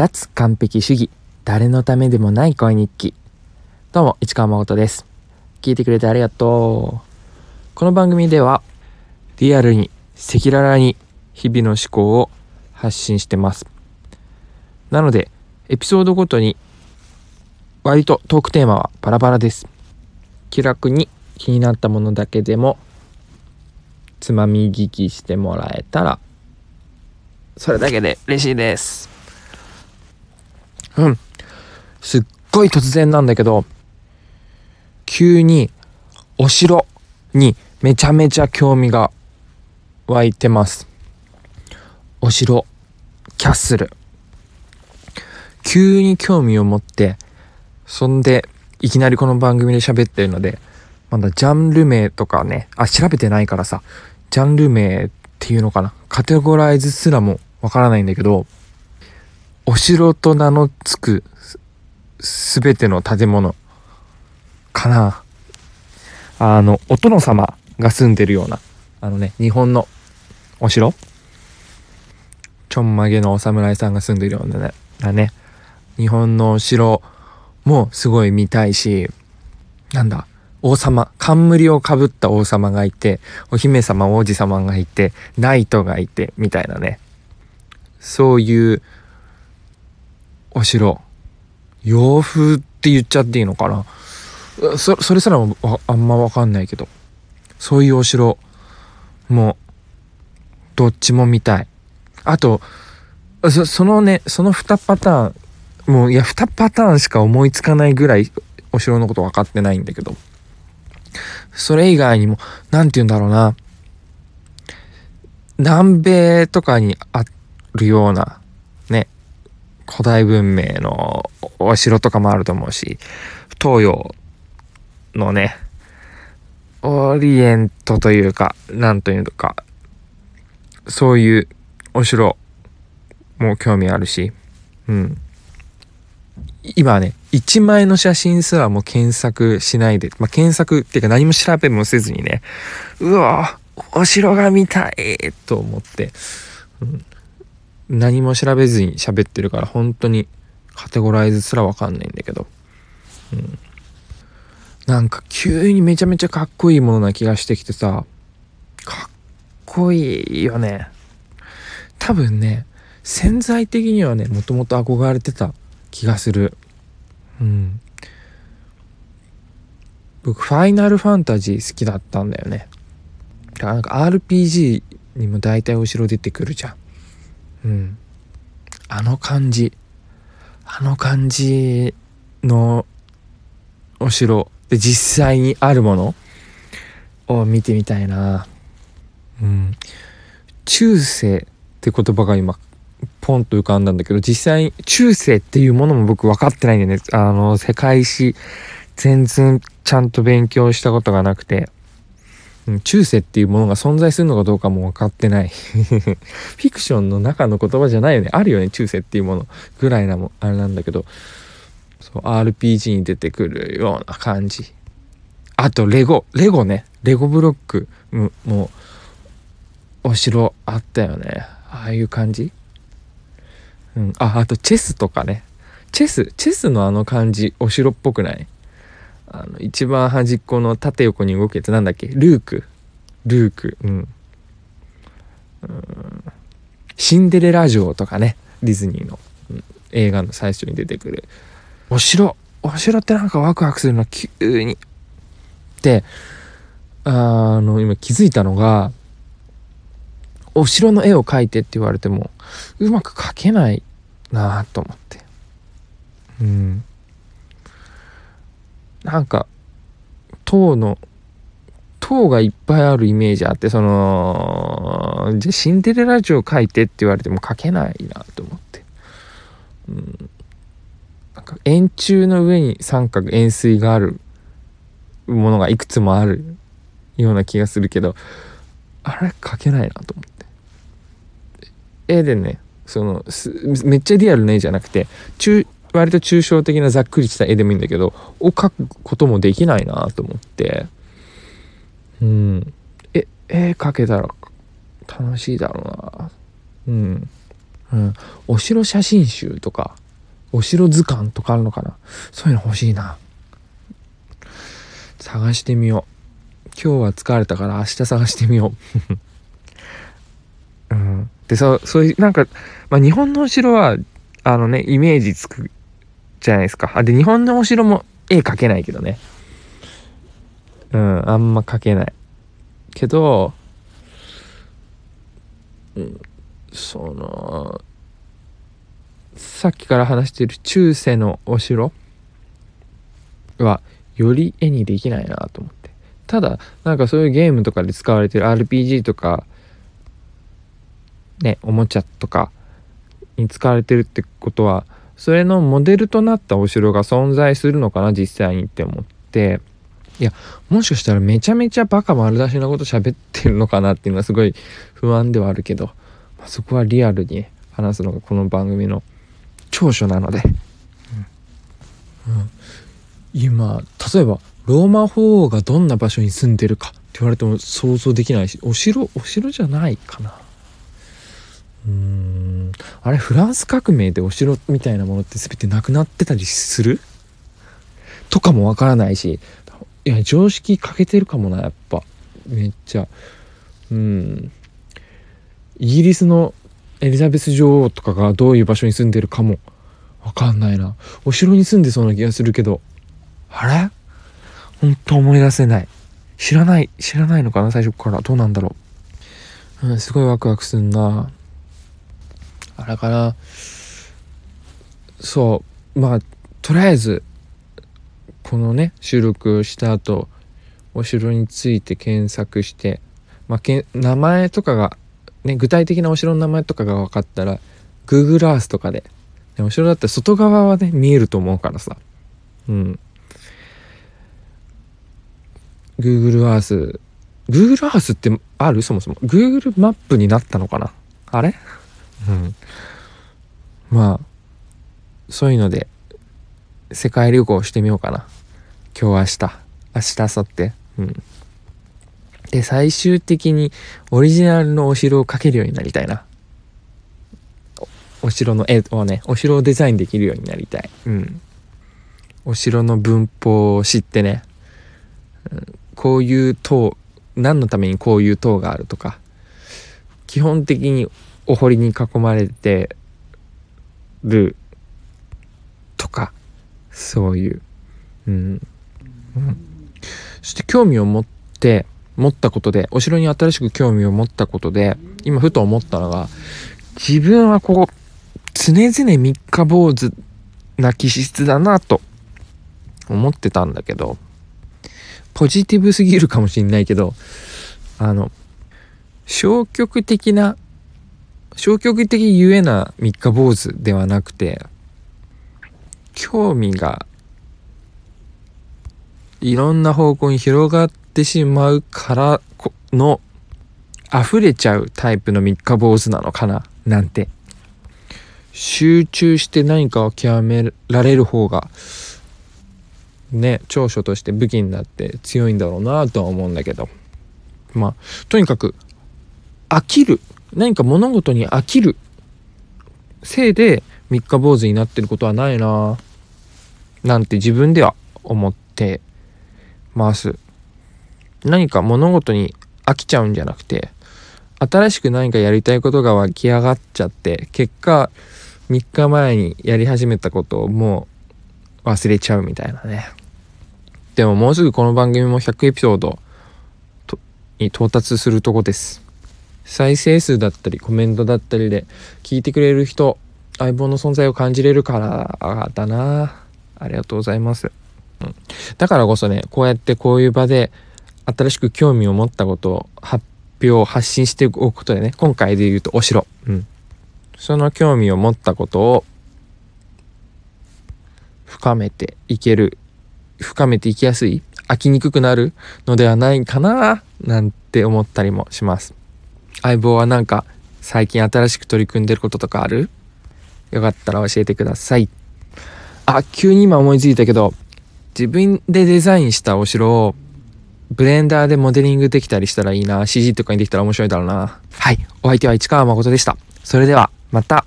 脱完璧主義誰のためでもない恋日記。どうも市川誠です。聞いてくれてありがとう。この番組ではリアルに赤裸々に日々の思考を発信してます。なのでエピソードごとに割とトークテーマはバラバラです。気楽に気になったものだけでもつまみ聞きしてもらえたらそれだけで嬉しいです。うん。すっごい突然なんだけど急にお城にめちゃめちゃ興味が湧いてます。お城キャッスル。急に興味を持ってそんでいきなりこの番組で喋ってるのでまだジャンル名とかねあ調べてないからさジャンル名っていうのかなカテゴライズすらもわからないんだけどお城と名の付くすべての建物。かな。あのお殿様が住んでるようなあのね日本のお城。ちょんまげのお侍さんが住んでるようなねだね。日本のお城もすごい見たいしなんだ王様冠をかぶった王様がいてお姫様王子様がいてナイトがいてみたいなね。そういうお城。洋風って言っちゃっていいのかな？そそれすらもあんま分かんないけど。そういうお城。もどっちも見たい。あとそそのねその2パターンもういや2パターンしか思いつかないぐらいお城のこと分かってないんだけど。それ以外にも何て言うんだろうな。南米とかにあるようなね。古代文明のお城とかもあると思うし東洋のねオリエントというか何というかそういうお城も興味あるしうん。今ね1枚の写真すらも検索しないで、まあ、検索っていうか何も調べもせずにねうわお城が見たいと思って、うん、何も調べずに喋ってるから本当にカテゴライズすらわかんないんだけど、うん、なんか急にめちゃめちゃかっこいいものな気がしてきてさ。かっこいいよね。多分ね潜在的にはねもともと憧れてた気がする。うん。僕ファイナルファンタジー好きだったんだよね。なんか RPG にも大体後ろ出てくるじゃん。うん。あの感じ。あの感じのお城で実際にあるものを見てみたいな。うん。中世って言葉が今ポンと浮かんだんだけど実際中世っていうものも僕分かってないんだよね。あの世界史全然ちゃんと勉強したことがなくて。中世っていうものが存在するのかどうかも分かってない。フィクションの中の言葉じゃないよね。あるよね中世っていうもの。ぐらいなもあれなんだけど。そう RPG に出てくるような感じ。あとレゴ。レゴね。レゴブロックもうお城あったよね。ああいう感じ。うん、ああとチェスとかね。チェスチェスのあの感じお城っぽくない？あの一番端っこの縦横に動けてなんだっけ？ルーク。ルーク。うん。うん。シンデレラ城とかね。ディズニーの、うん、映画の最初に出てくる。お城。お城ってなんかワクワクするの急に。であの今気づいたのがお城の絵を描いてって言われてもうまく描けないなと思って。うん。なんか塔の塔がいっぱいあるイメージあってそのじゃシンデレラ城描いてって言われても描けないなと思って、うん、なんか円柱の上に三角円錐があるものがいくつもあるような気がするけどあれ描けないなと思って。絵でねそのめっちゃリアルな絵じゃなくて中割と抽象的なざっくりした絵でもいいんだけどを描くこともできないなと思ってうんえ絵描けたら楽しいだろうなうんうん。お城写真集とか、お城図鑑とかあるのかなそういうの欲しいな。探してみよう。今日は疲れたから明日探してみよう。うん。で、そう、そういう、なんか、まあ、日本のお城は、あのね、イメージつくじゃないですか。あ、で、日本のお城も絵描けないけどね。うん、あんま描けない。けど、うん、その、さっきから話している中世のお城は、より絵にできないなと思って。ただ、なんかそういうゲームとかで使われてる RPG とか、ね、おもちゃとかに使われてるってことは、それのモデルとなったお城が存在するのかな、実際にって思って、いや、もしかしたらめちゃめちゃバカ丸出しなこと喋ってるのかなっていうのはすごい不安ではあるけど、まあ、そこはリアルに話すのがこの番組の長所なので、うん。うん。今例えばローマ法王がどんな場所に住んでるかって言われても想像できないしお城お城じゃないかな。うん。あれフランス革命でお城みたいなものって全てなくなってたりする？とかもわからないし。いや常識欠けてるかもなやっぱ。めっちゃ。うん。イギリスのエリザベス女王とかがどういう場所に住んでるかもわかんないな。お城に住んでそうな気がするけど。あれ？ほんと思い出せない。知らない知らないのかな最初から。どうなんだろう、うん、すごいワクワクすんな。あらからそう。まあとりあえずこのね収録した後お城について検索して、まあ、け名前とかが、ね、具体的なお城の名前とかが分かったら Google Earth とかで、ね、お城だったら外側はね見えると思うからさ。うん。Google Earth Google Earth ってある？そもそも。Google マップになったのかな？あれ？うん。まあそういうので世界旅行してみようかな。今日明日。明日明後日。うん。で最終的にオリジナルのお城を描けるようになりたいな。お城の絵をねお城をデザインできるようになりたい。うん。お城の文法を知ってね、うん。こういう塔何のためにこういう塔があるとか。基本的にお堀に囲まれてるとかそういう、うん。うん、そして興味を持って持ったことでお城に新しく興味を持ったことで今ふと思ったのが自分はこう常々三日坊主な気質だなと思ってたんだけどポジティブすぎるかもしんないけどあの消極的な消極的ゆえな三日坊主ではなくて興味がいろんな方向に広がってしまうからの溢れちゃうタイプの三日坊主なのかななんて集中して何かを極められる方がね長所として武器になって強いんだろうなとは思うんだけど。まあとにかく飽きる何か物事に飽きるせいで三日坊主になってることはないななんて自分では思ってます。何か物事に飽きちゃうんじゃなくて新しく何かやりたいことが湧き上がっちゃって結果3日前にやり始めたことをもう忘れちゃうみたいなね。でももうすぐこの番組も100エピソードに到達するとこです。再生数だったりコメントだったりで聞いてくれる人相棒の存在を感じれるからだな。ありがとうございます、うん、だからこそねこうやってこういう場で新しく興味を持ったことを発表発信しておくことでね今回で言うとお城、うん、その興味を持ったことを深めていける深めていきやすい飽きにくくなるのではないかななんて思ったりもします。相棒はなんか最近新しく取り組んでることとかある？よかったら教えてください。あ急に今思いついたけど自分でデザインしたお城をブレンダーでモデリングできたりしたらいいな。CG とかにできたら面白いだろうな。はい。お相手は市川誠でした。それではまた。